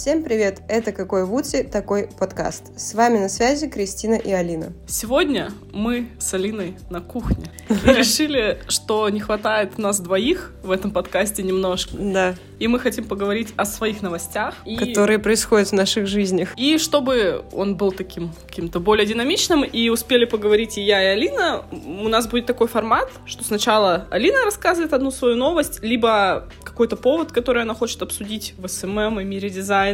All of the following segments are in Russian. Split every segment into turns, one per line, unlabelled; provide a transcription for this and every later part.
Всем привет! Это «Какой WUDSI, такой подкаст». С вами на связи Кристина и Алина.
Сегодня мы с Алиной на кухне и решили, что не хватает нас двоих в этом подкасте немножко.
Да.
И мы хотим поговорить о своих новостях.
И... Которые происходят в наших жизнях.
И чтобы он был таким каким-то более динамичным, и успели поговорить и я, и Алина, у нас будет такой формат, что сначала Алина рассказывает одну свою новость, либо какой-то повод, который она хочет обсудить в СММ и мире дизайна,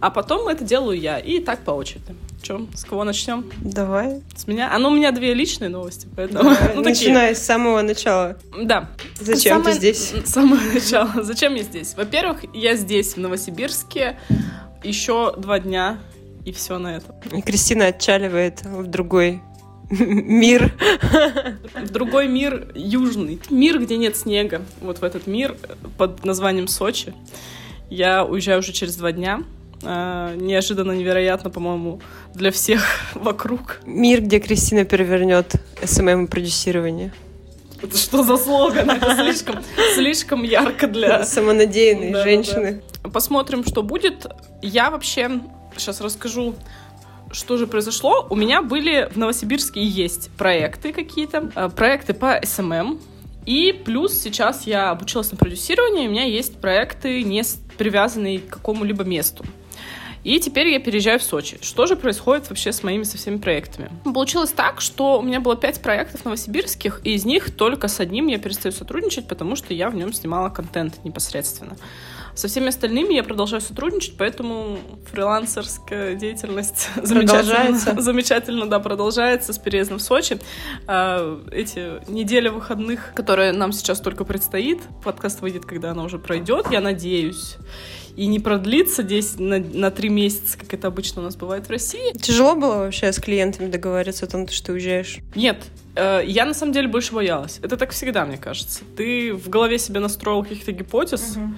а потом это делаю я, и так по очереди. Чем? С кого начнем?
Давай.
С меня? А ну, у меня две личные новости, поэтому...
Давай, ну, начиная с самого начала.
Да.
Зачем Самое... ты здесь?
С самого начала. Зачем я здесь? Во-первых, я здесь, в Новосибирске, еще два дня, и все на этом.
И Кристина отчаливает в другой мир.
В другой мир южный. Мир, где нет снега. Вот в этот мир под названием Сочи. Я уезжаю уже через два дня. А, неожиданно, невероятно, по-моему, для всех вокруг.
Мир, где Кристина перевернет СММ и продюсирование.
Это что за слоган? Это слишком, слишком ярко для...
Самонадеянной да, женщины.
Да. Посмотрим, что будет. Я вообще сейчас расскажу, что же произошло. У меня были в Новосибирске есть проекты какие-то, э, проекты по СММ. И плюс сейчас я обучилась на продюсировании, у меня есть проекты, не привязанные к какому-либо месту. И теперь я переезжаю в Сочи. Что же происходит вообще с моими со всеми проектами? Получилось так, что у меня было пять проектов новосибирских, и из них только с одним я перестаю сотрудничать, потому что я в нем снимала контент непосредственно. Со всеми остальными я продолжаю сотрудничать, поэтому фрилансерская деятельность замечательно, замечательно, да, продолжается с переездом в Сочи. А, эти недели выходных, которые нам сейчас только предстоит, подкаст выйдет, когда она уже пройдет, я надеюсь и не продлится здесь на, на три месяца, как это обычно у нас бывает в России.
Тяжело было вообще с клиентами договариваться о том, что ты уезжаешь?
Нет, э, я на самом деле больше боялась. Это так всегда, мне кажется. Ты в голове себе настроил каких-то гипотез, угу.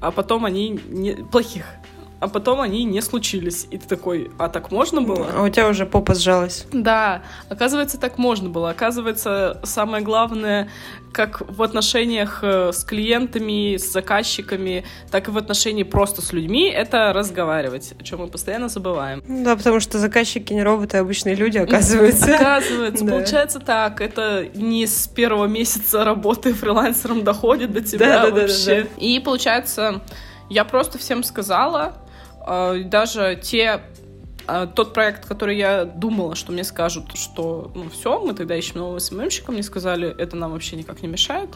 А потом они не... плохих а потом они не случились. И ты такой, а так можно было?
А у тебя уже попа сжалась.
Да, оказывается, так можно было. Оказывается, самое главное, как в отношениях э, с клиентами, с заказчиками, так и в отношении просто с людьми, это разговаривать, о чем мы постоянно забываем.
Да, потому что заказчики не роботы, а обычные люди, оказывается.
Оказывается, получается так. Это не с первого месяца работы фрилансером доходит до тебя вообще. И получается, я просто всем сказала, даже те а, тот проект, который я думала, что мне скажут, что ну все, мы тогда ищем нового СММщика, мне сказали, это нам вообще никак не мешает.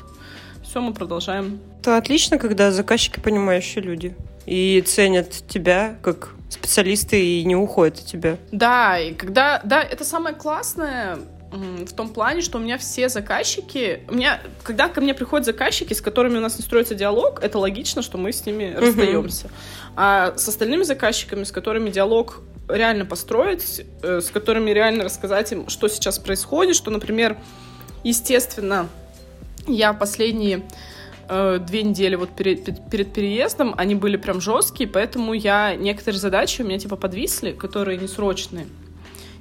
Все, мы продолжаем.
Это отлично, когда заказчики понимающие люди и ценят тебя как специалисты и не уходят от тебя.
Да, и когда, да, это самое классное, в том плане, что у меня все заказчики, у меня, когда ко мне приходят заказчики, с которыми у нас не строится диалог, это логично, что мы с ними расстаемся. А с остальными заказчиками, с которыми диалог реально построить, э, с которыми реально рассказать им, что сейчас происходит, что, например, естественно, я последние э, две недели вот перед, перед переездом, они были прям жесткие, поэтому я некоторые задачи у меня типа подвисли, которые несрочные.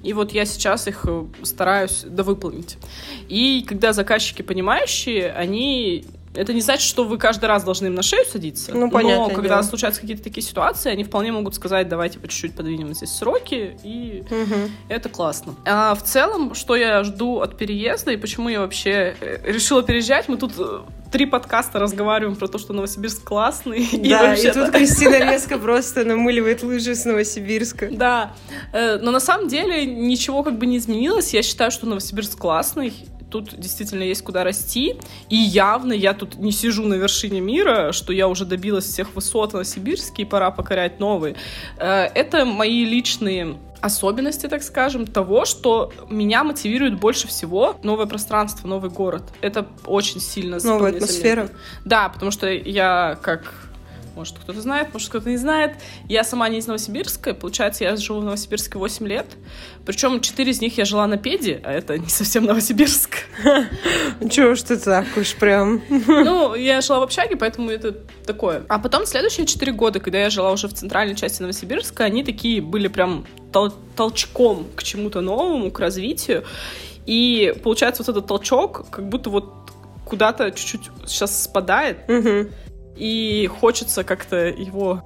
И вот я сейчас их э, стараюсь довыполнить. И когда заказчики понимающие, они это не значит, что вы каждый раз должны им на шею садиться.
Ну, понятно.
Но когда дело. случаются какие-то такие ситуации, они вполне могут сказать, давайте по чуть-чуть подвинем здесь сроки, и угу. это классно. А в целом, что я жду от переезда и почему я вообще э, решила переезжать, мы тут э, три подкаста разговариваем про то, что Новосибирск классный.
Да, и, и тут Кристина резко просто намыливает лыжи с Новосибирска.
Да, э, но на самом деле ничего как бы не изменилось. Я считаю, что Новосибирск классный. Тут действительно есть куда расти. И явно я тут не сижу на вершине мира, что я уже добилась всех высот в Новосибирске и пора покорять новые. Э, это мои личные особенности, так скажем, того, что меня мотивирует больше всего новое пространство, новый город. Это очень сильно
Новая атмосфера.
Да, потому что я как может, кто-то знает, может, кто-то не знает. Я сама не из Новосибирска, получается, я живу в Новосибирске 8 лет. Причем 4 из них я жила на Педе, а это не совсем Новосибирск.
Чего ж ты так уж прям?
Ну, я жила в общаге, поэтому это такое. А потом следующие 4 года, когда я жила уже в центральной части Новосибирска, они такие были прям тол толчком к чему-то новому, к развитию. И получается, вот этот толчок как будто вот куда-то чуть-чуть сейчас спадает.
Угу.
И хочется как-то его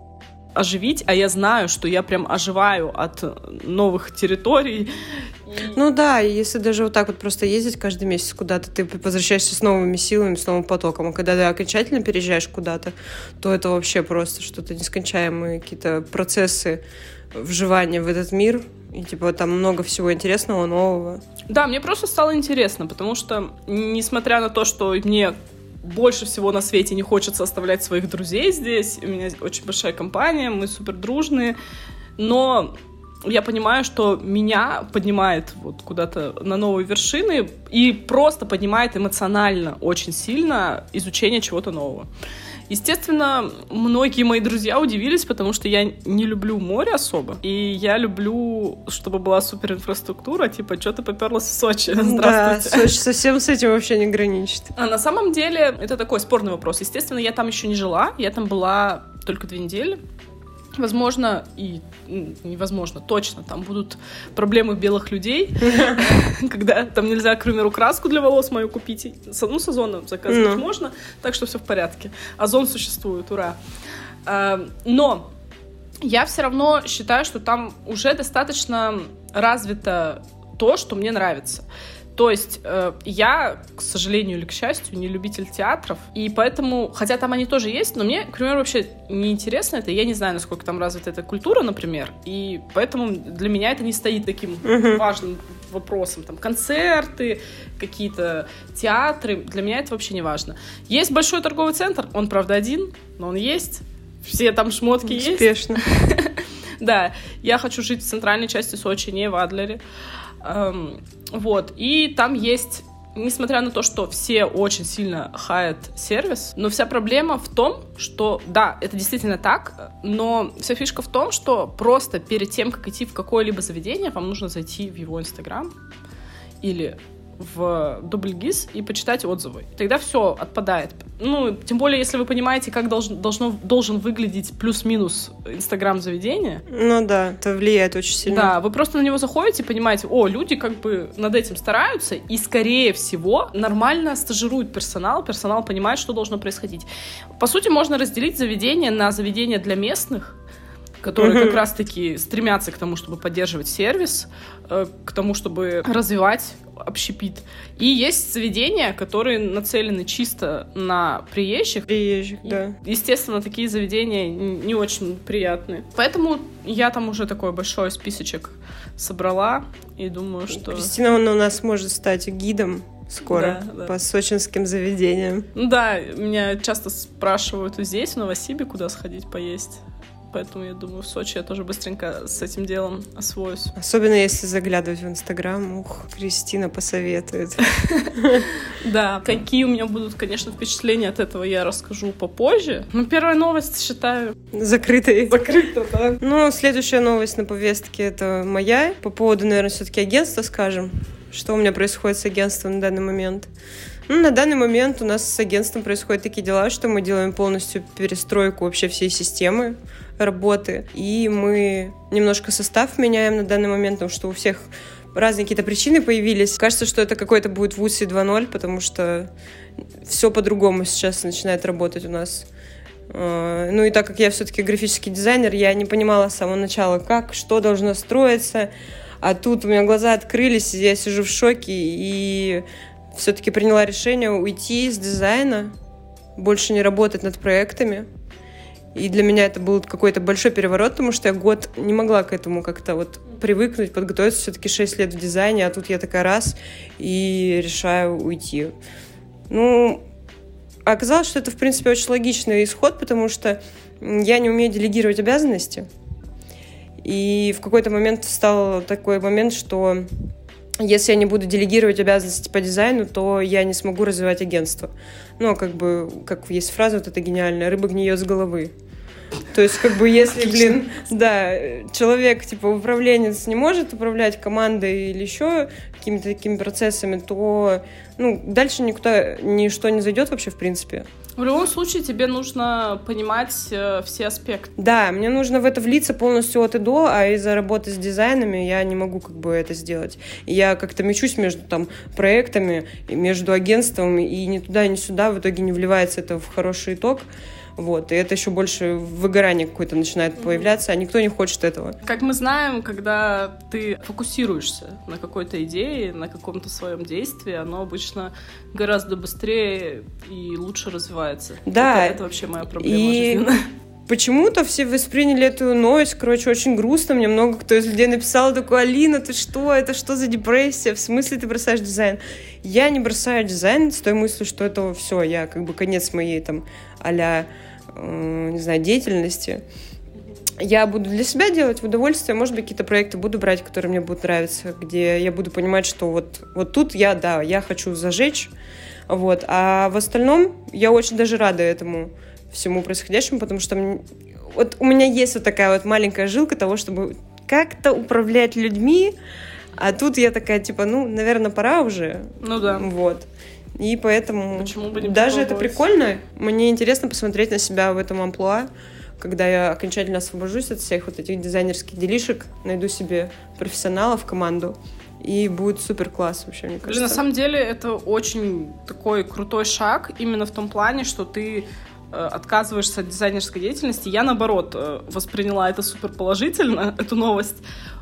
оживить, а я знаю, что я прям оживаю от новых территорий.
Ну да, если даже вот так вот просто ездить каждый месяц куда-то, ты возвращаешься с новыми силами, с новым потоком. А когда ты окончательно переезжаешь куда-то, то это вообще просто что-то нескончаемые какие-то процессы вживания в этот мир. И типа там много всего интересного, нового.
Да, мне просто стало интересно, потому что, несмотря на то, что мне больше всего на свете не хочется оставлять своих друзей здесь. У меня очень большая компания, мы супер дружные. Но я понимаю, что меня поднимает вот куда-то на новые вершины и просто поднимает эмоционально очень сильно изучение чего-то нового. Естественно, многие мои друзья удивились, потому что я не люблю море особо. И я люблю, чтобы была супер инфраструктура, типа, что ты поперлась в Сочи? Здравствуйте.
Да, Сочи совсем с этим вообще не граничит.
А на самом деле, это такой спорный вопрос. Естественно, я там еще не жила, я там была только две недели. Возможно, и невозможно, точно, там будут проблемы белых людей, когда там нельзя, к примеру, краску для волос мою купить. Ну, сезонно заказывать ну. можно, так что все в порядке. Озон существует, ура. А, но я все равно считаю, что там уже достаточно развито то, что мне нравится. То есть э, я, к сожалению или к счастью, не любитель театров, и поэтому, хотя там они тоже есть, но мне, к примеру, вообще не интересно это, я не знаю, насколько там развита эта культура, например, и поэтому для меня это не стоит таким uh-huh. важным вопросом. Там концерты, какие-то театры, для меня это вообще не важно. Есть большой торговый центр, он, правда, один, но он есть, все там шмотки
Успешно.
есть. Да, я хочу жить в центральной части Сочи, не в Адлере. Эм, вот, и там есть несмотря на то, что все очень сильно хаят сервис, но вся проблема в том, что, да, это действительно так, но вся фишка в том, что просто перед тем, как идти в какое-либо заведение, вам нужно зайти в его инстаграм или в Дубльгиз и почитать отзывы. Тогда все отпадает. Ну, тем более, если вы понимаете, как должен, должно, должен выглядеть плюс-минус Инстаграм заведения.
Ну да, это влияет очень сильно.
Да, вы просто на него заходите и понимаете, о, люди как бы над этим стараются, и, скорее всего, нормально стажируют персонал, персонал понимает, что должно происходить. По сути, можно разделить заведение на заведения для местных, которые как раз-таки стремятся к тому, чтобы поддерживать сервис, э, к тому, чтобы развивать общепит. И есть заведения, которые нацелены чисто на приезжих.
Приезжих, да.
Естественно, такие заведения не очень приятные. Поэтому я там уже такой большой списочек собрала и думаю, что...
Кристина он у нас может стать гидом скоро да, да. по сочинским заведениям.
Да, меня часто спрашивают здесь, в Новосибе, куда сходить поесть поэтому я думаю, в Сочи я тоже быстренько с этим делом освоюсь.
Особенно если заглядывать в Инстаграм, ух, Кристина посоветует.
Да, какие у меня будут, конечно, впечатления от этого, я расскажу попозже. Ну, первая новость, считаю...
Закрытой.
Закрыта, да.
Ну, следующая новость на повестке — это моя. По поводу, наверное, все-таки агентства скажем. Что у меня происходит с агентством на данный момент? Ну, на данный момент у нас с агентством происходят такие дела, что мы делаем полностью перестройку вообще всей системы работы. И мы немножко состав меняем на данный момент, потому что у всех разные какие-то причины появились. Кажется, что это какой-то будет Вуси 2.0, потому что все по-другому сейчас начинает работать у нас. А, ну и так как я все-таки графический дизайнер, я не понимала с самого начала, как, что должно строиться. А тут у меня глаза открылись, я сижу в шоке и все-таки приняла решение уйти из дизайна, больше не работать над проектами. И для меня это был какой-то большой переворот, потому что я год не могла к этому как-то вот привыкнуть, подготовиться. Все-таки 6 лет в дизайне, а тут я такая раз и решаю уйти. Ну, оказалось, что это, в принципе, очень логичный исход, потому что я не умею делегировать обязанности. И в какой-то момент стал такой момент, что если я не буду делегировать обязанности по дизайну, то я не смогу развивать агентство. Ну, как бы, как есть фраза вот эта гениальная, рыба гниет с головы. То есть, как бы, если, Отлично. блин, да, человек, типа, управленец не может управлять командой или еще какими-то такими процессами, то, ну, дальше никто, ничто не зайдет вообще, в принципе.
В любом случае, тебе нужно понимать э, все аспекты.
Да, мне нужно в это влиться полностью от и до, а из-за работы с дизайнами я не могу как бы это сделать. Я как-то мечусь между там проектами, между агентством, и ни туда, ни сюда в итоге не вливается это в хороший итог. Вот, и это еще больше выгорание какое-то начинает появляться, а никто не хочет этого.
Как мы знаем, когда ты фокусируешься на какой-то идее, на каком-то своем действии, оно обычно гораздо быстрее и лучше развивается.
Да.
Это, это вообще моя проблема и... жизненная
почему-то все восприняли эту новость, короче, очень грустно. Мне много кто из людей написал такой, Алина, ты что, это что за депрессия? В смысле ты бросаешь дизайн? Я не бросаю дизайн с той мыслью, что это все, я как бы конец моей там а не знаю, деятельности. Я буду для себя делать в удовольствие, может быть, какие-то проекты буду брать, которые мне будут нравиться, где я буду понимать, что вот, вот тут я, да, я хочу зажечь, вот, а в остальном я очень даже рада этому всему происходящему, потому что вот у меня есть вот такая вот маленькая жилка того, чтобы как-то управлять людьми, а тут я такая, типа, ну, наверное, пора уже.
Ну да.
Вот. И поэтому
Почему бы не
даже это прикольно. Мне интересно посмотреть на себя в этом амплуа, когда я окончательно освобожусь от всех вот этих дизайнерских делишек, найду себе профессионала в команду, и будет супер класс вообще, мне кажется.
На самом деле это очень такой крутой шаг именно в том плане, что ты Э, отказываешься от дизайнерской деятельности. Я, наоборот, э, восприняла это супер положительно, эту новость,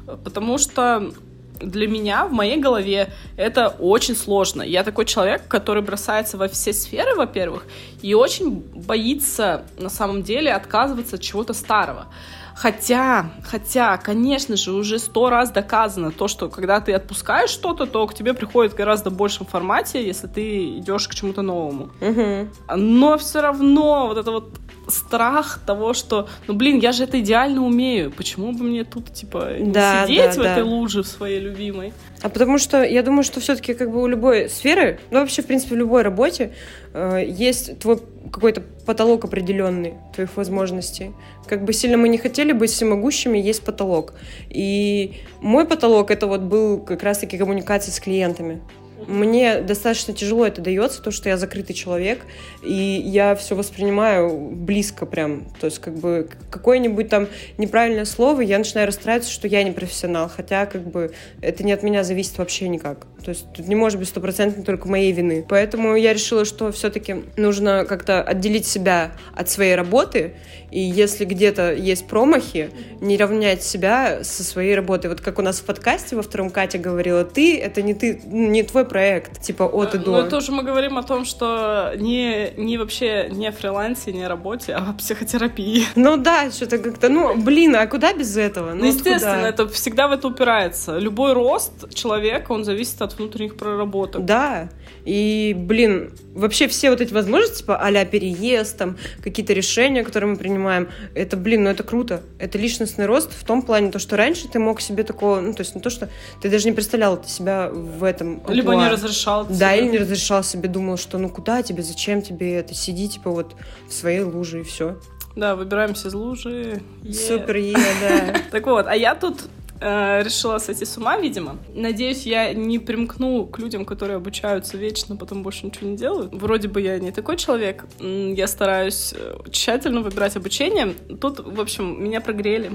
потому что для меня в моей голове это очень сложно. Я такой человек, который бросается во все сферы, во-первых, и очень боится на самом деле отказываться от чего-то старого. Хотя, хотя, конечно же, уже сто раз доказано то, что когда ты отпускаешь что-то, то к тебе приходит гораздо больше информации, если ты идешь к чему-то новому.
Угу.
Но все равно вот это вот страх того, что, ну блин, я же это идеально умею, почему бы мне тут типа не да, сидеть да, в да. этой луже в своей любимой?
А потому что я думаю, что все-таки как бы у любой сферы, ну вообще в принципе в любой работе э, есть твой какой-то потолок определенный твоих возможностей. Как бы сильно мы не хотели быть всемогущими, есть потолок. И мой потолок это вот был как раз-таки коммуникация с клиентами. Мне достаточно тяжело это дается, то, что я закрытый человек, и я все воспринимаю близко прям. То есть, как бы, какое-нибудь там неправильное слово, я начинаю расстраиваться, что я не профессионал, хотя, как бы, это не от меня зависит вообще никак. То есть, тут не может быть стопроцентно только моей вины. Поэтому я решила, что все-таки нужно как-то отделить себя от своей работы, и если где-то есть промахи, не равнять себя со своей работой. Вот как у нас в подкасте во втором Катя говорила, ты — это не ты, не твой проект, типа от и до.
Ну, это уже мы говорим о том, что не, не вообще не о фрилансе, не о работе, а о психотерапии.
Ну да, что-то как-то, ну, блин, а куда без этого?
Ну, ну естественно, это всегда в это упирается. Любой рост человека, он зависит от внутренних проработок.
Да, и, блин, вообще все вот эти возможности, типа а переезд, там, какие-то решения, которые мы принимаем, это, блин, ну это круто. Это личностный рост в том плане, то, что раньше ты мог себе такого, ну, то есть не то, что ты даже не представлял себя в этом.
Либо не разрешал.
Да, или не разрешал себе, думал, что ну куда тебе, зачем тебе это, сиди, типа, вот в своей луже и все.
Да, выбираемся из лужи.
Yeah. Супер, е, да.
Так вот, а я тут э, решила сойти с ума, видимо. Надеюсь, я не примкну к людям, которые обучаются вечно, потом больше ничего не делают. Вроде бы я не такой человек. Я стараюсь э, тщательно выбирать обучение. Тут, в общем, меня прогрели.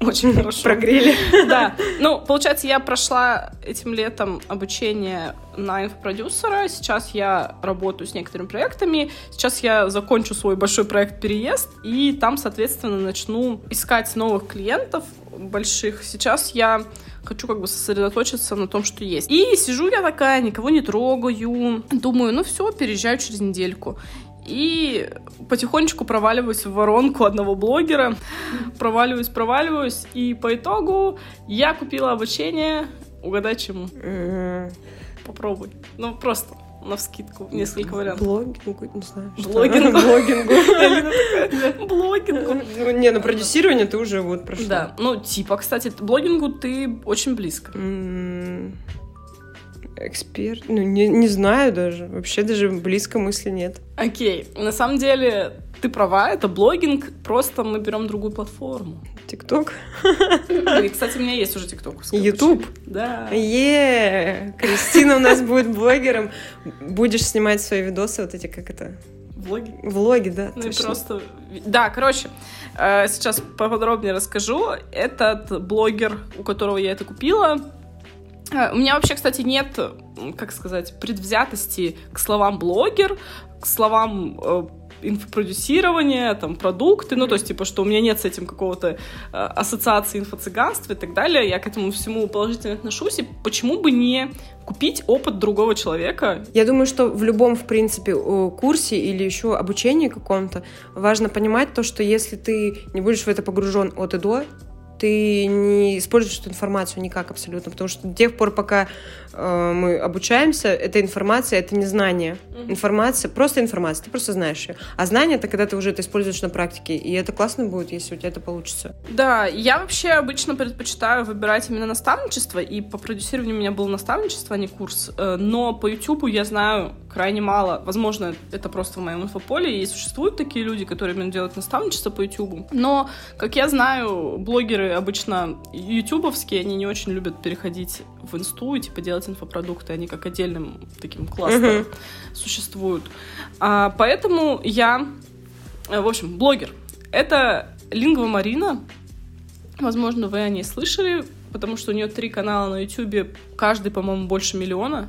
Очень хорошо.
Прогрели.
Да. Ну, получается, я прошла этим летом обучение на инфопродюсера. Сейчас я работаю с некоторыми проектами. Сейчас я закончу свой большой проект «Переезд», и там, соответственно, начну искать новых клиентов, больших. Сейчас я хочу как бы сосредоточиться на том, что есть. И сижу я такая, никого не трогаю. Думаю, ну все, переезжаю через недельку. И потихонечку проваливаюсь в воронку одного блогера. Проваливаюсь, проваливаюсь. И по итогу я купила обучение. Угадай чему? Попробуй. Ну, просто на вскидку несколько вариантов.
Блогингу, не знаю.
Блогингу.
Блогингу.
Блогингу.
Ну, не, ну продюсирование ты уже вот прошла.
Да, ну типа, кстати, блогингу ты очень близко.
Эксперт? Ну, не, не знаю даже. Вообще даже близко мысли нет.
Окей. На самом деле, ты права, это блогинг, просто мы берем другую платформу.
ТикТок?
И, кстати, у меня есть уже ТикТок.
Ютуб?
Да.
Е, Кристина у нас будет блогером. Будешь снимать свои видосы, вот эти, как это?
Влоги?
Влоги, да.
Ну и просто... Да, короче, э, сейчас поподробнее расскажу. Этот блогер, у которого я это купила, у меня вообще, кстати, нет, как сказать, предвзятости к словам блогер, к словам э, инфопродюсирование, там, продукты, ну, то есть, типа, что у меня нет с этим какого-то э, ассоциации инфо-цыганства и так далее, я к этому всему положительно отношусь, и почему бы не купить опыт другого человека?
Я думаю, что в любом, в принципе, курсе или еще обучении каком-то важно понимать то, что если ты не будешь в это погружен от и до, ты не используешь эту информацию никак абсолютно, потому что до тех пор, пока э, мы обучаемся, эта информация — это не знание. Mm-hmm. Информация — просто информация, ты просто знаешь ее. А знание — это когда ты уже это используешь на практике, и это классно будет, если у тебя это получится.
Да, я вообще обычно предпочитаю выбирать именно наставничество, и по продюсированию у меня было наставничество, а не курс, э, но по YouTube я знаю крайне мало. Возможно, это просто в моем инфополе, и существуют такие люди, которые именно делают наставничество по YouTube. Но, как я знаю, блогеры обычно ютубовские, они не очень любят переходить в инсту и типа делать инфопродукты, они как отдельным таким кластером uh-huh. существуют. А, поэтому я, в общем, блогер. Это Лингва Марина. Возможно, вы о ней слышали, потому что у нее три канала на ютубе, каждый, по-моему, больше миллиона.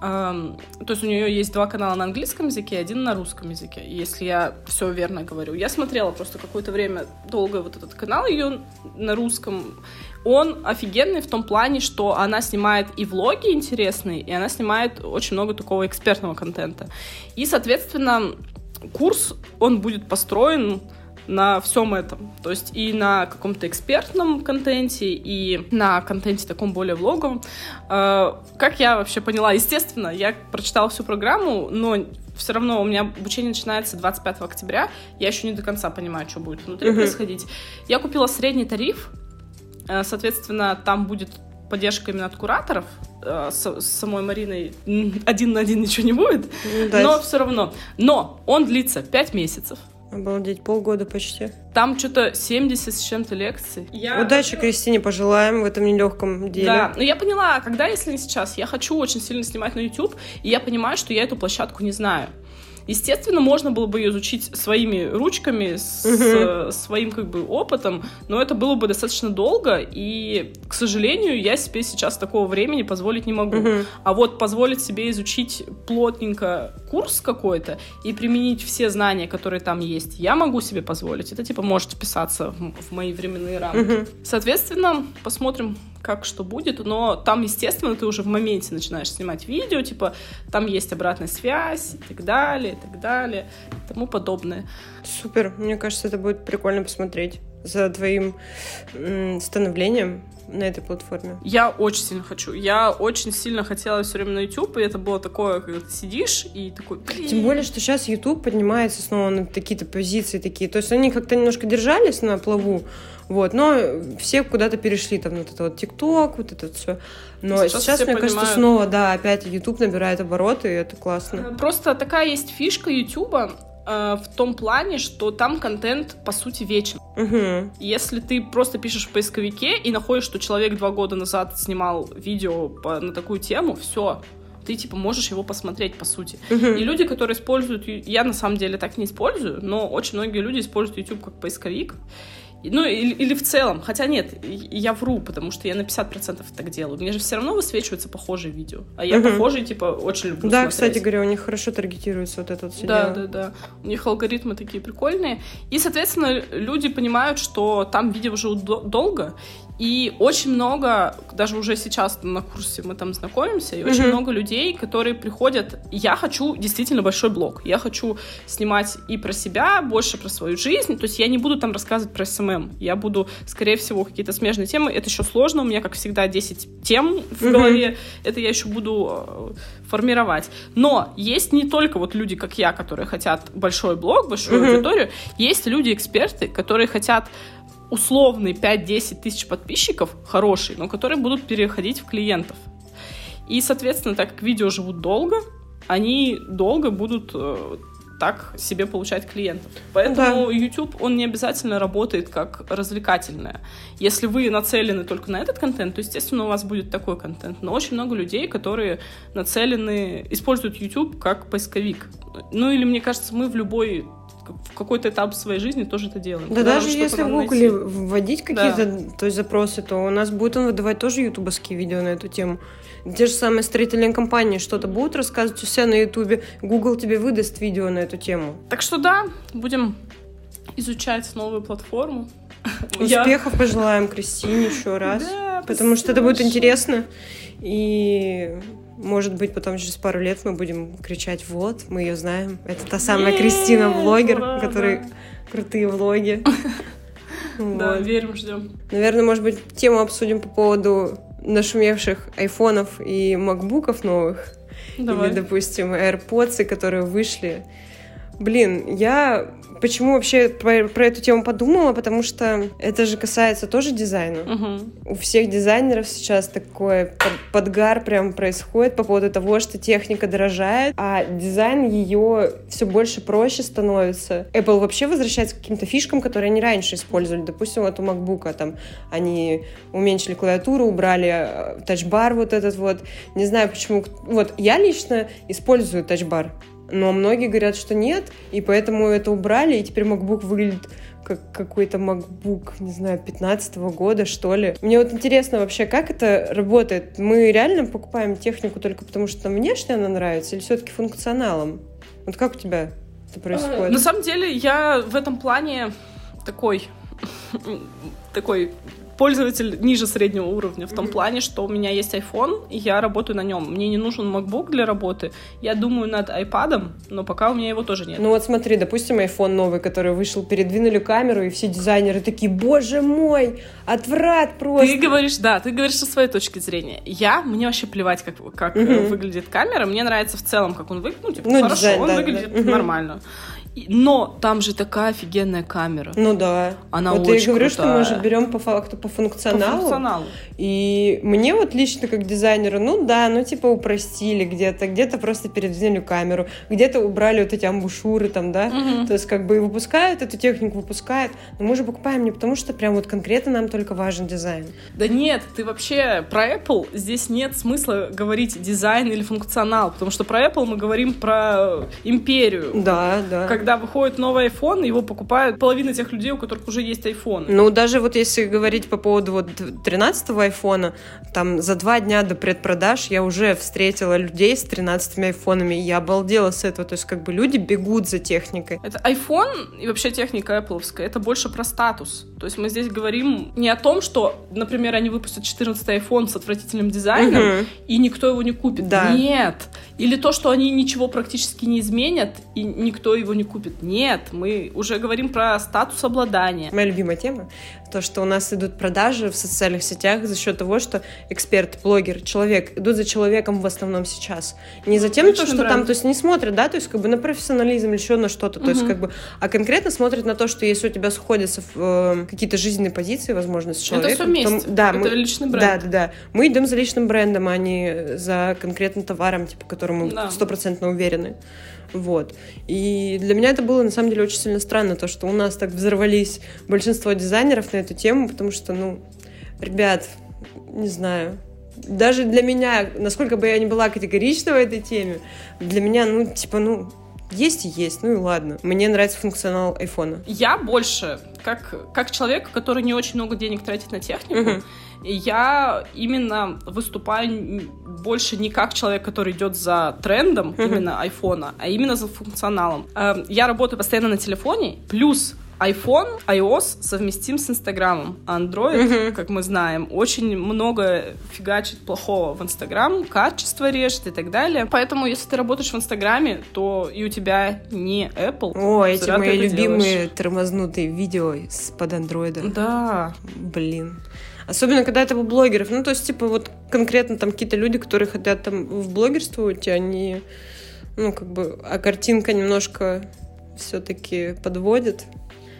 То есть у нее есть два канала на английском языке и один на русском языке, если я все верно говорю. Я смотрела просто какое-то время долго вот этот канал ее на русском. Он офигенный в том плане, что она снимает и влоги интересные, и она снимает очень много такого экспертного контента. И, соответственно, курс, он будет построен на всем этом. То есть и на каком-то экспертном контенте, и на контенте таком более влоговом. Э, как я вообще поняла? Естественно, я прочитала всю программу, но все равно у меня обучение начинается 25 октября. Я еще не до конца понимаю, что будет внутри uh-huh. происходить. Я купила средний тариф. Э, соответственно, там будет поддержка именно от кураторов. Э, с, с самой Мариной один на один ничего не будет. Да. Но все равно. Но он длится 5 месяцев.
Обалдеть, полгода почти.
Там что-то 70 с чем-то лекций.
Я... Удачи Кристине пожелаем в этом нелегком деле.
Да, но я поняла, когда, если не сейчас, я хочу очень сильно снимать на YouTube, и я понимаю, что я эту площадку не знаю. Естественно, можно было бы ее изучить своими ручками, с угу. своим как бы опытом, но это было бы достаточно долго, и, к сожалению, я себе сейчас такого времени позволить не могу. Угу. А вот позволить себе изучить плотненько курс какой-то и применить все знания, которые там есть, я могу себе позволить. Это типа может вписаться в, в мои временные рамки. Угу. Соответственно, посмотрим, как что будет, но там, естественно, ты уже в моменте начинаешь снимать видео, типа, там есть обратная связь и так далее, и так далее, и тому подобное.
Супер, мне кажется, это будет прикольно посмотреть за твоим становлением на этой платформе?
Я очень сильно хочу. Я очень сильно хотела все время на YouTube, и это было такое, когда ты сидишь и такой...
Тем более, что сейчас YouTube поднимается снова на какие-то позиции такие. То есть они как-то немножко держались на плаву, вот, но все куда-то перешли, там, вот это вот ТикТок, вот это вот все. Но сейчас, сейчас мне понимают... кажется, снова, да, опять YouTube набирает обороты, и это классно.
Просто такая есть фишка YouTube, э, в том плане, что там контент, по сути, вечен. Угу. Если ты просто пишешь в поисковике и находишь, что человек два года назад снимал видео по, на такую тему, все, ты, типа, можешь его посмотреть, по сути. Uh-huh. И люди, которые используют... Я, на самом деле, так не использую, но очень многие люди используют YouTube как поисковик. Ну, или, или в целом. Хотя нет, я вру, потому что я на 50% так делаю. Мне же все равно высвечиваются похожие видео. А я угу. похожие, типа, очень люблю
Да, смотреть. кстати говоря, у них хорошо таргетируется вот этот
все Да, дело. да, да. У них алгоритмы такие прикольные. И, соответственно, люди понимают, что там видео живут долго, и очень много, даже уже сейчас на курсе мы там знакомимся, и очень mm-hmm. много людей, которые приходят, я хочу действительно большой блог, я хочу снимать и про себя, больше про свою жизнь, то есть я не буду там рассказывать про СММ, я буду, скорее всего, какие-то смежные темы, это еще сложно, у меня, как всегда, 10 тем в mm-hmm. голове, это я еще буду э, формировать. Но есть не только вот люди, как я, которые хотят большой блог, большую mm-hmm. аудиторию, есть люди-эксперты, которые хотят условный 5-10 тысяч подписчиков, хороший, но которые будут переходить в клиентов. И, соответственно, так как видео живут долго, они долго будут э, так себе получать клиентов. Поэтому да. YouTube, он не обязательно работает как развлекательное. Если вы нацелены только на этот контент, то, естественно, у вас будет такой контент. Но очень много людей, которые нацелены, используют YouTube как поисковик. Ну или, мне кажется, мы в любой в какой-то этап своей жизни тоже это делаем.
Да
Когда
даже если в Гугле вводить какие-то то есть запросы, то у нас будет он выдавать тоже ютубовские видео на эту тему. Те же самые строительные компании что-то будут рассказывать у себя на ютубе, Google тебе выдаст видео на эту тему.
Так что да, будем изучать новую платформу. Я-
Успехов пожелаем Кристине еще раз.
Да,
Потому что это будет интересно. И может быть, потом через пару лет мы будем кричать, вот, мы ее знаем. Это та самая Кристина блогер,
да.
крутые влоги.
Да, верим, ждем.
Наверное, может быть, тему обсудим по поводу нашумевших айфонов и макбуков новых.
Давай.
Или, допустим, AirPods, которые вышли. Блин, я почему вообще про, про эту тему подумала? Потому что это же касается тоже дизайна.
Мгм.
У всех дизайнеров сейчас такой под- подгар прям происходит по поводу того, что техника дорожает, а дизайн ее все больше проще становится. Apple вообще возвращается к каким-то фишкам, которые они раньше использовали. Допустим, вот у MacBook там они уменьшили клавиатуру, убрали э, тачбар вот этот вот. Не знаю почему. Вот я лично использую тачбар. Но многие говорят, что нет, и поэтому это убрали, и теперь MacBook выглядит как какой-то MacBook, не знаю, 15 года, что ли. Мне вот интересно вообще, как это работает? Мы реально покупаем технику только потому, что нам внешне она нравится, или все-таки функционалом? Вот как у тебя это происходит?
На самом деле, я в этом плане такой такой пользователь ниже среднего уровня в том
Мгм.
плане, что у меня есть iPhone, и я работаю на нем. Мне не нужен MacBook для работы. Я думаю над iPad, но пока у меня его тоже нет.
Ну вот смотри, допустим, iPhone новый, который вышел, передвинули камеру, и все дизайнеры такие, боже мой, отврат просто.
Ты говоришь, да, ты говоришь со своей точки зрения. Я, мне вообще плевать, как, как
Мгм.
выглядит камера. Мне нравится в целом, как он выглядит. Ну, типа,
Ну,
хорошо,
дизайн,
он
да,
выглядит
да.
Нормально. И- Но там же такая офигенная камера.
Ну да.
Она
вот я и
очень
говорю, что мы же
крутая.
берем по факту по
По
функционалу.
функционалу.
И мне вот лично как дизайнеру, ну да, ну типа упростили где-то, где-то просто передвинули камеру, где-то убрали вот эти амбушюры там, да,
Мгм.
то есть как бы и выпускают эту технику, выпускают, но мы же покупаем не потому, что прям вот конкретно нам только важен дизайн.
Да нет, ты вообще про Apple здесь нет смысла говорить дизайн или функционал, потому что про Apple мы говорим про империю.
Да, да.
Когда выходит новый iPhone, его покупают половина тех людей, у которых уже есть iPhone.
Ну, даже вот если говорить по поводу вот 13-го айфона, там за два дня до предпродаж я уже встретила людей с 13 айфонами, и я обалдела с этого, то есть как бы люди бегут за техникой.
Это iPhone и вообще техника Apple, это больше про статус. То есть мы здесь говорим не о том, что, например, они выпустят 14 iPhone с отвратительным дизайном,
Мгм.
и никто его не купит.
Да.
Нет. Или то, что они ничего практически не изменят, и никто его не купит. Нет. Мы уже говорим про статус обладания.
Моя любимая тема, то, что у нас идут продажи в социальных сетях за счет того, что эксперт, блогер, человек идут за человеком в основном сейчас. Не за тем, то, что
бренд.
там, то есть не смотрят, да, то есть как бы на профессионализм или еще на что-то, то есть как бы, а конкретно смотрят на то, что если у тебя сходятся э, какие-то жизненные позиции, возможно, с человеком.
Это все вместе.
то- да,
это
мы,
личный бренд.
да, да, да. Мы идем за личным брендом, а не за конкретным товаром, типа, которым мы
Да.
стопроцентно уверены. Вот. И для меня это было, на самом деле, очень сильно странно, то, что у нас так взорвались большинство дизайнеров на эту тему, потому что, ну, ребят, не знаю, даже для меня, насколько бы я ни была категорична в этой теме, для меня, ну, типа, ну, есть и есть, ну и ладно. Мне нравится функционал айфона.
Я больше, как, как человек, который не очень много денег тратит на технику,
Мгм.
я именно выступаю больше не как человек, который идет за трендом
Мгм.
именно айфона, а именно за функционалом. Эм, Я работаю постоянно на телефоне, плюс iPhone, iOS совместим с Инстаграмом. А Android,
Мгм.
как мы знаем, очень много фигачит плохого в Инстаграм, качество режет и так далее. Поэтому, если ты работаешь в Инстаграме, то и у тебя не Apple.
О, эти мои любимые
делаешь.
тормознутые видео с под андроида.
Да.
Блин. Особенно, когда это у блогеров. Ну, то есть, типа, вот конкретно там какие-то люди, которые хотят там в блогерство уйти, они, ну, как бы, а картинка немножко все-таки подводит.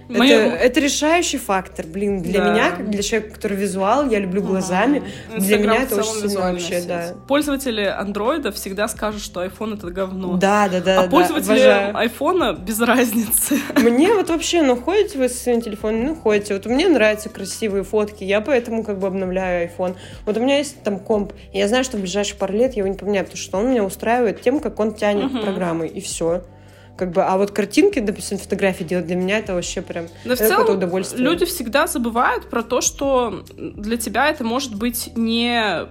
Это, это решающий фактор, блин, для
Да.
меня, как для человека, который визуал, я люблю глазами.
Ага.
Для меня это очень сильно вообще,
сеть.
да.
Пользователи андроида всегда скажут, что iPhone это говно.
Да, да, да.
а
да,
пользователи
обожаю.
айфона без разницы.
Мне вот вообще, ну, ходите вы со своим телефоном, ну, ходите. Вот мне нравятся красивые фотки, я поэтому как бы обновляю iPhone. Вот у меня есть там комп, и я знаю, что в ближайшие пару лет я его не поменяю, потому что он меня устраивает тем, как он тянет
Мгм.
программы, и все. Как бы, а вот картинки, допустим, фотографии делать для меня это вообще прям
Но в
это какое-то
целом
удовольствие.
люди всегда забывают про то, что для тебя это может быть не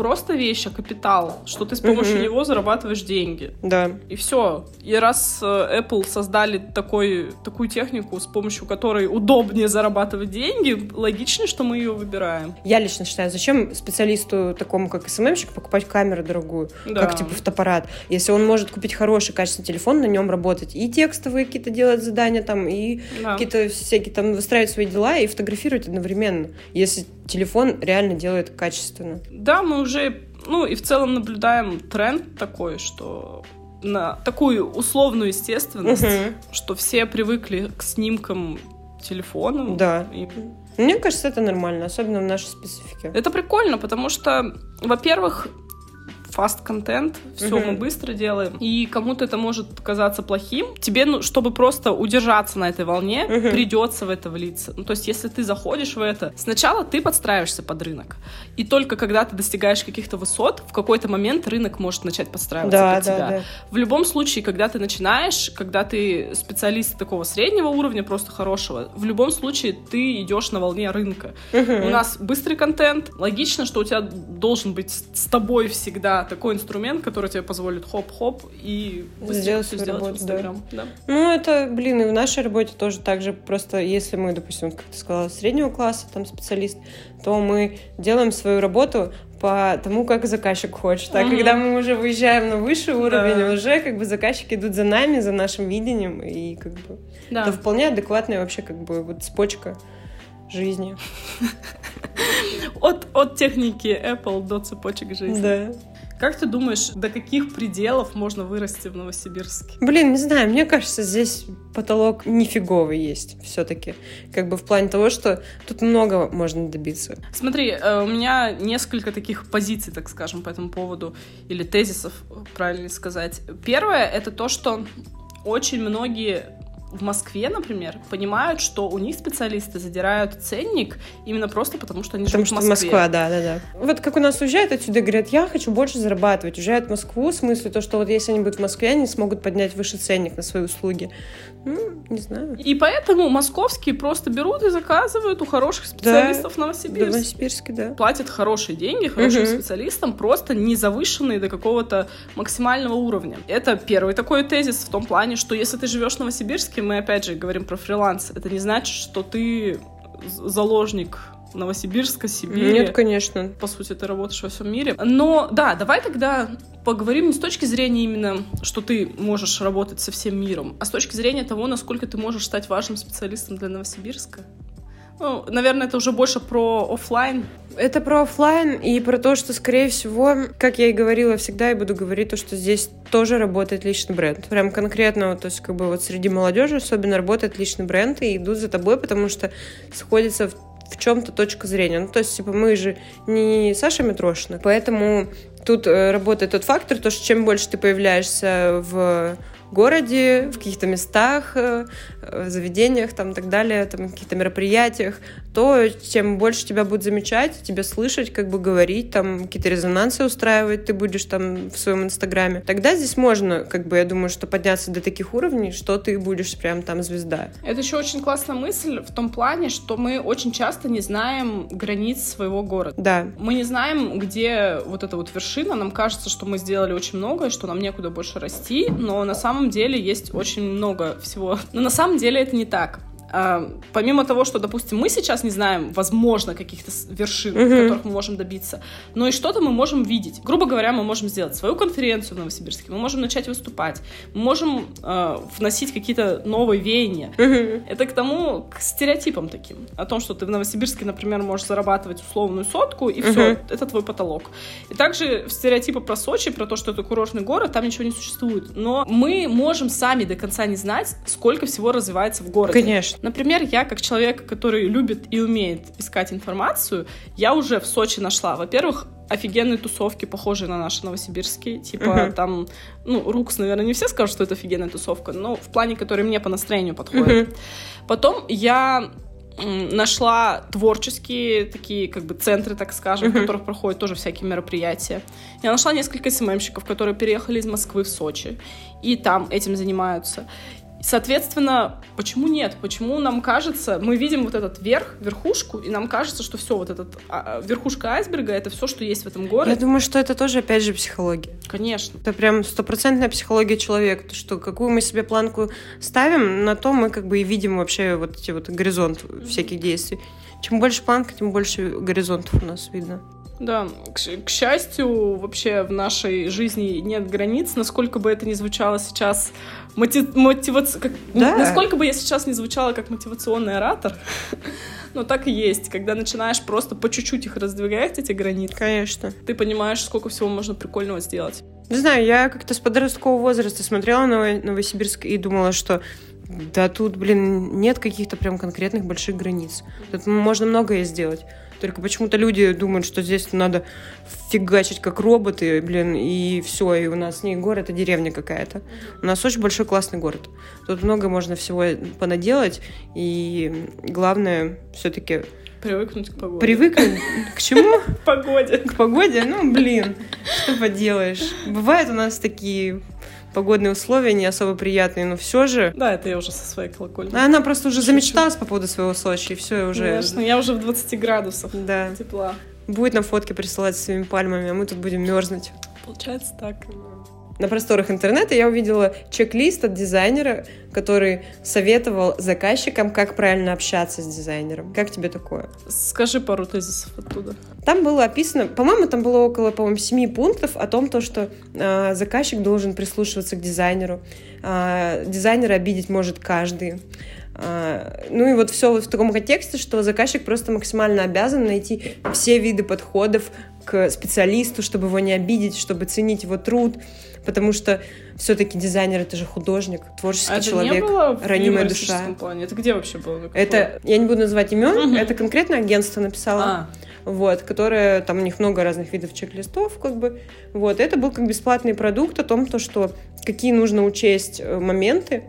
просто вещь, а капитал, что ты с помощью
Мгм.
него зарабатываешь деньги.
Да.
И все. И раз э, Apple создали такой, такую технику, с помощью которой удобнее зарабатывать деньги, логично, что мы ее выбираем.
Я лично считаю, зачем специалисту такому, как СММщик, покупать камеру дорогую,
Да.
как типа фотоаппарат, если он может купить хороший, качественный телефон, на нем работать, и текстовые какие-то делать задания там, и
Да.
какие-то всякие там выстраивать свои дела и фотографировать одновременно, если телефон реально делает качественно.
Да, мы уже, ну и в целом наблюдаем тренд такой, что на такую условную естественность,
Мгм.
что все привыкли к снимкам телефоном.
Да.
И
Мне кажется, это нормально, особенно в нашей специфике.
Это прикольно, потому что, во-первых, фаст контент, все
Мгм.
мы быстро делаем, и кому-то это может казаться плохим. Тебе, ну, чтобы просто удержаться на этой волне,
Мгм.
придется в это влиться. Ну, то есть, если ты заходишь в это, сначала ты подстраиваешься под рынок, и только когда ты достигаешь каких-то высот, в какой-то момент рынок может начать подстраиваться
Да,
под
да,
тебя.
да.
В любом случае, когда ты начинаешь, когда ты специалист такого среднего уровня, просто хорошего, в любом случае ты идешь на волне рынка.
Мгм.
У нас быстрый контент. Логично, что у тебя должен быть с тобой всегда такой инструмент, который тебе позволит хоп-хоп и
Сделать свою
сделать в
работу, да.
Инстаграм. Да.
Ну, это, блин, и в нашей работе тоже так же. Просто если мы, допустим, как ты сказала, среднего класса, там, специалист, то мы делаем свою работу по тому, как заказчик хочет. А
Мгм.
когда мы уже выезжаем на высший уровень,
Да.
уже как бы заказчики идут за нами, за нашим видением, и как бы
Да.
это вполне адекватная вообще как бы вот цепочка жизни.
От, от техники Apple до цепочек жизни.
Да.
Как ты думаешь, до каких пределов можно вырасти в Новосибирске?
Блин, не знаю, мне кажется, здесь потолок нифиговый есть все-таки. Как бы в плане того, что тут много можно добиться.
Смотри, э, у меня несколько таких позиций, так скажем, по этому поводу, или тезисов, правильно сказать. Первое — это то, что очень многие в Москве, например, понимают, что у них специалисты задирают ценник именно просто потому, что они
Потому
живут
что
в Москве.
Москва, да, да, да. Вот как у нас уезжают отсюда говорят, я хочу больше зарабатывать. Уезжают в Москву, в смысле то, что вот если они будут в Москве, они смогут поднять выше ценник на свои услуги. Ну, не знаю.
И поэтому московские просто берут и заказывают у хороших специалистов
Да,
Новосибирске.
Новосибирске, да.
платят хорошие деньги хорошим
Мгм.
специалистам, просто не завышенные до какого-то максимального уровня. Это первый такой тезис в том плане, что если ты живешь в Новосибирске, мы опять же говорим про фриланс, это не значит, что ты заложник Новосибирска, Сибири.
Нет, конечно.
По сути, ты работаешь во всем мире. Но да, давай тогда поговорим не с точки зрения именно, что ты можешь работать со всем миром, а с точки зрения того, насколько ты можешь стать важным специалистом для Новосибирска. Ну, наверное, это уже больше про оффлайн.
Это про оффлайн и про то, что, скорее всего, как я и говорила всегда, и буду говорить, то, что здесь тоже работает личный бренд. Прям конкретно, то есть, как бы вот среди молодежи особенно работает личный бренд, и идут за тобой, потому что сходится в, в чем-то точка зрения. Ну, то есть, типа, мы же не Саша Митрошина, поэтому тут э, работает тот фактор, то, что чем больше ты появляешься в городе, в каких-то местах, э, э, заведениях там и так далее, там каких-то мероприятиях, то тем больше тебя будут замечать, тебя слышать, как бы говорить, там какие-то резонансы устраивать ты будешь там в своем инстаграме. Тогда здесь можно, как бы, я думаю, что подняться до таких уровней, что ты будешь прям там звезда.
Это еще очень классная мысль в том плане, что мы очень часто не знаем границ своего города.
Да,
Мы не знаем, где вот эта вот вершина. Нам кажется, что мы сделали очень многое, что нам некуда больше расти, но на самом деле есть очень много всего. Но на самом деле это не так. Помимо того, что, допустим, мы сейчас не знаем, возможно, каких-то вершин,
Мгм.
которых мы можем добиться, но и что-то мы можем видеть. Грубо говоря, мы можем сделать свою конференцию в Новосибирске, мы можем начать выступать, мы можем э, вносить какие-то новые веяния.
Мгм.
Это к тому, к стереотипам таким. О том, что ты в Новосибирске, например, можешь зарабатывать условную сотку, и все,
Мгм.
это твой потолок. И также стереотипы про Сочи, про то, что это курортный город, там ничего не существует. Но мы можем сами до конца не знать, сколько всего развивается в городе.
конечно.
Например, я как человек, который любит и умеет искать информацию, я уже в Сочи нашла, во-первых, офигенные тусовки, похожие на наши новосибирские. Типа
Мгм.
там, ну, Рукс, наверное, не все скажут, что это офигенная тусовка, но в плане, который мне по настроению подходит.
Мгм.
Потом я нашла творческие такие как бы центры, так скажем, в которых проходят тоже всякие мероприятия. Я нашла несколько СММщиков, которые переехали из Москвы в Сочи и там этим занимаются. Соответственно, почему нет? Почему нам кажется, мы видим вот этот верх, верхушку, и нам кажется, что все, вот этот а, а, верхушка айсберга это все, что есть в этом городе.
Я думаю, что это тоже, опять же, психология.
Конечно.
Это прям стопроцентная психология человека, то, что какую мы себе планку ставим, на то мы как бы и видим вообще вот эти вот горизонт всяких действий. Чем больше планка, тем больше горизонтов у нас видно.
Да, к, к счастью, вообще в нашей жизни нет границ, насколько бы это ни звучало сейчас мотив, мотиваци... как, да. насколько бы я сейчас не звучала как мотивационный оратор, но так и есть, когда начинаешь просто по чуть-чуть их раздвигать, эти границы.
Конечно.
Ты понимаешь, сколько всего можно прикольного сделать.
Не знаю, я как-то с подросткового возраста смотрела на Новосибирск и думала, что да тут, блин, нет каких-то прям конкретных больших границ. Тут можно многое сделать. Только почему-то люди думают, что здесь надо фигачить как роботы, блин, и все, и у нас не город, а деревня какая-то. У нас очень большой классный город. Тут много можно всего понаделать, и главное все-таки
Привыкнуть к погоде.
Привыкнуть к чему?
К погоде.
К погоде? Ну, блин, что поделаешь. Бывают у нас такие погодные условия не особо приятные, но все же...
Да, это я уже со своей колокольни.
Она просто уже замечталась по поводу своего Сочи, и все, уже...
Конечно, я уже в 20 градусов
да.
тепла.
Будет нам фотки присылать своими пальмами, а мы тут будем мерзнуть.
Получается так.
На просторах интернета я увидела чек-лист от дизайнера, который советовал заказчикам, как правильно общаться с дизайнером. Как тебе такое?
Скажи пару тезисов оттуда.
Там было описано, по-моему, там было около, по-моему, семи пунктов о том, то, что э, заказчик должен прислушиваться к дизайнеру. Э, дизайнера обидеть может каждый. А, ну и вот все в таком контексте, что заказчик просто максимально обязан найти все виды подходов к специалисту, чтобы его не обидеть, чтобы ценить его труд, потому что все-таки дизайнер это же художник, творческий а человек, это не было ранимая душа.
Плане? Это где вообще было?
Это я не буду называть имен, угу. это конкретно агентство написало. А. Вот, которое, там у них много разных видов чек-листов, как бы, вот, это был как бесплатный продукт о том, то, что какие нужно учесть э, моменты,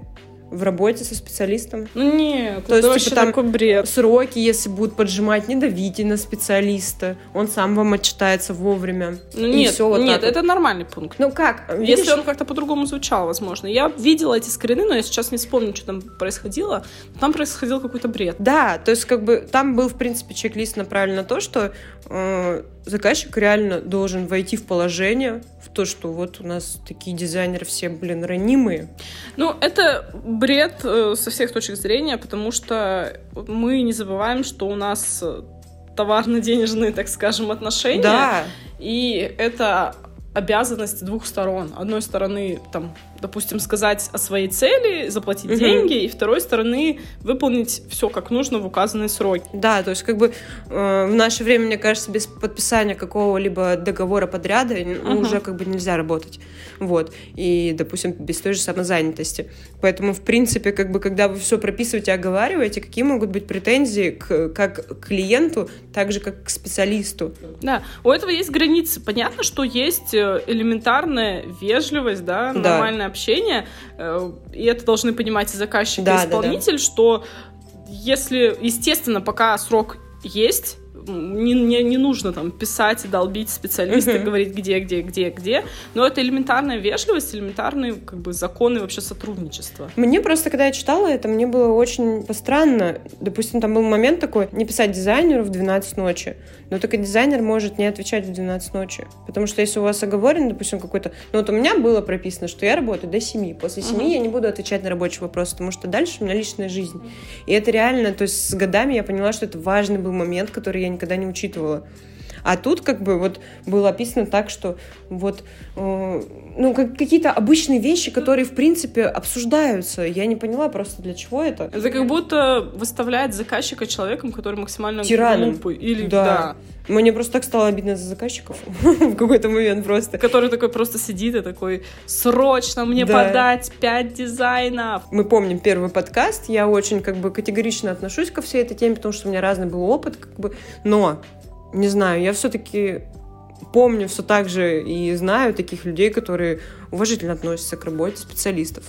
в работе со специалистом.
Ну нет,
То
это
есть, типа, там
такой бред.
сроки, если будут поджимать, не давите на специалиста, он сам вам отчитается вовремя.
Ну, нет, все вот нет, это нормальный пункт.
Ну как?
Видишь? Если он как-то по-другому звучал, возможно. Я видела эти скрины, но я сейчас не вспомню, что там происходило. Там происходил какой-то бред.
Да, то есть как бы там был, в принципе, чек-лист направлен на то, что э, заказчик реально должен войти в положение, в то, что вот у нас такие дизайнеры все, блин, ранимые.
Ну, это бред э, со всех точек зрения, потому что мы не забываем, что у нас э, товарно-денежные, так скажем, отношения.
Да.
И это обязанность двух сторон. Одной стороны, там, допустим, сказать о своей цели, заплатить угу. деньги, и второй стороны выполнить все как нужно в указанные сроки.
Да, то есть как бы э, в наше время, мне кажется, без подписания какого-либо договора подряда угу. уже как бы нельзя работать. Вот. И, допустим, без той же самозанятости. Поэтому, в принципе, как бы, когда вы все прописываете, оговариваете, какие могут быть претензии к, как к клиенту, так же, как к специалисту.
Да, у этого есть границы. Понятно, что есть э, элементарная вежливость, да, да. нормальная общения, э, и это должны понимать и заказчик, да, и исполнитель, да, да. что если, естественно, пока срок есть, не, не, не нужно там писать и долбить специалиста, uh-huh. говорить где, где, где, где. Но это элементарная вежливость, элементарные как бы законы вообще сотрудничества.
Мне просто, когда я читала это, мне было очень странно. Допустим, там был момент такой, не писать дизайнеру в 12 ночи. Но только дизайнер может не отвечать в 12 ночи. Потому что если у вас оговорен, допустим, какой-то... Ну вот у меня было прописано, что я работаю до 7. После 7 uh-huh. я не буду отвечать на рабочий вопрос, потому что дальше у меня личная жизнь. И это реально, то есть с годами я поняла, что это важный был момент, который я никогда не учитывала. А тут как бы вот было описано так, что вот э, ну как, какие-то обычные вещи, которые в принципе обсуждаются. Я не поняла просто для чего это.
Это как будто выставляет заказчика человеком, который максимально
Тираном.
глупый. Или
да. да. Мне просто так стало обидно за заказчиков в какой-то момент просто.
Который такой просто сидит и такой, срочно мне да. подать пять дизайнов.
Мы помним первый подкаст, я очень как бы категорично отношусь ко всей этой теме, потому что у меня разный был опыт, как бы, но не знаю, я все-таки помню все так же и знаю таких людей, которые уважительно относятся к работе специалистов.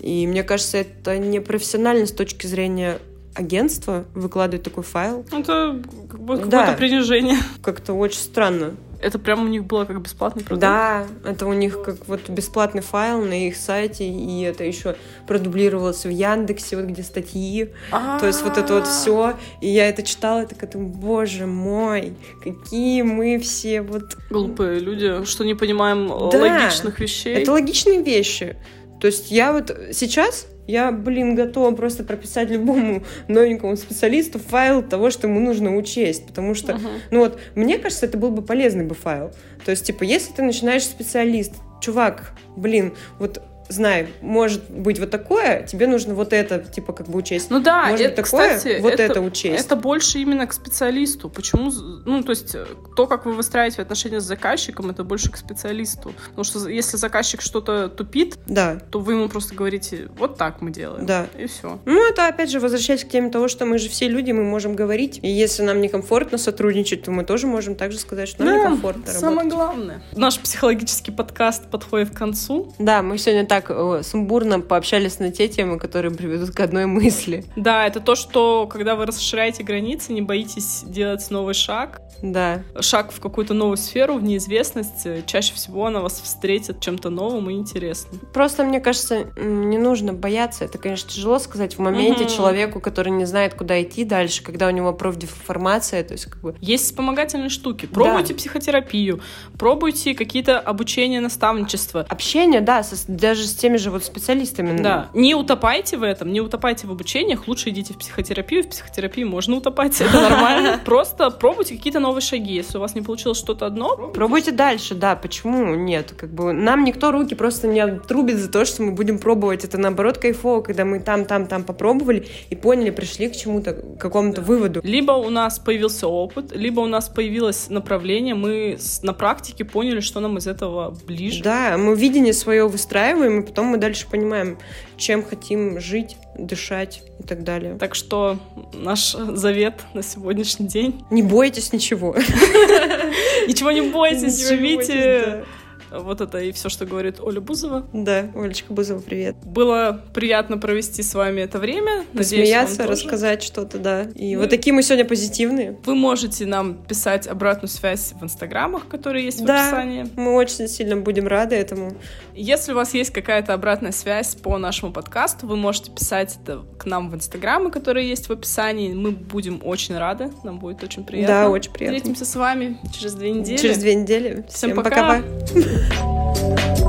И мне кажется, это не профессионально с точки зрения агентство выкладывает такой файл.
Это как бы
Да.
какое-то принижение.
Как-то очень странно.
Это прям у них было как бесплатный продукт.
Да, это у них как вот бесплатный файл на их сайте, и это еще продублировалось в Яндексе, вот где статьи. То есть вот это вот
А.
все. И я это читала, и такая, боже мой, какие мы все вот...
Глупые люди, что не понимаем э,
Да.
логичных вещей.
Это логичные вещи. То есть я вот сейчас, я, блин, готова просто прописать любому новенькому специалисту файл того, что ему нужно учесть. Потому что,
Мгм.
ну вот, мне кажется, это был бы полезный бы файл. То есть, типа, если ты начинаешь специалист, чувак, блин, вот знай, может быть вот такое, тебе нужно вот это, типа, как бы учесть.
Ну да,
Может
это,
быть такое,
кстати,
вот это учесть.
Это больше именно к специалисту. Почему? Ну, то есть, э, то, как вы выстраиваете отношения с заказчиком, это больше к специалисту. Потому что если заказчик что-то тупит,
Да,
то вы ему просто говорите, вот так мы делаем.
Да.
И все.
Ну, это опять же возвращаясь к теме того, что мы же все люди, мы можем говорить. И если нам некомфортно сотрудничать, то мы тоже можем также сказать, что нам некомфортно
самое
работать.
главное. Наш психологический подкаст подходит к концу.
Да, мы сегодня так э, сумбурно пообщались на те темы, которые приведут к одной мысли.
Да, это то, что когда вы расширяете границы, не боитесь делать новый шаг,
Да.
шаг в какую-то новую сферу, в неизвестность, э, чаще всего она вас встретит чем-то новым и интересным.
Просто, мне кажется, не нужно бояться. Это, конечно, тяжело сказать в моменте
Мгм.
человеку, который не знает, куда идти дальше, когда у него профдеформация, то есть как бы...
Есть вспомогательные штуки. Пробуйте психотерапию, пробуйте какие-то обучения, наставничества.
Общение, да, со- даже с теми же вот специалистами.
Да. Не утопайте в этом, не утопайте в обучениях, лучше идите в психотерапию. В психотерапии можно утопать, это нормально. Просто пробуйте какие-то новые шаги. Если у вас не получилось что-то одно,
Пробуйте дальше, да, почему нет? Как бы нам никто руки просто не отрубит за то, что мы будем пробовать. Это наоборот кайфово, когда мы там, там, там попробовали и поняли, пришли к чему-то, к какому-то выводу.
Либо у нас появился опыт, либо у нас появилось направление, мы на практике поняли, что нам из этого ближе.
Да, мы видение свое выстраиваем, и потом мы дальше понимаем, чем хотим жить, дышать и так далее.
Так что наш завет на сегодняшний день.
Не бойтесь ничего.
Ничего не бойтесь, живите. Вот это и все, что говорит Оля Бузова.
Да, Олечка Бузова, привет.
Было приятно провести с вами это время. Тоже.
рассказать что-то, да. И
Ну
вот такие мы сегодня позитивные.
Вы можете нам писать обратную связь в инстаграмах, которые есть в
Да.
описании.
Мы очень сильно будем рады этому.
Если у вас есть какая-то обратная связь по нашему подкасту, вы можете писать это к нам в инстаграмы, которые есть в описании. Мы будем очень рады, нам будет очень приятно.
Да, очень приятно.
Встретимся с вами через две недели.
Через две недели.
Всем
Всем
пока.
пока-пока. good.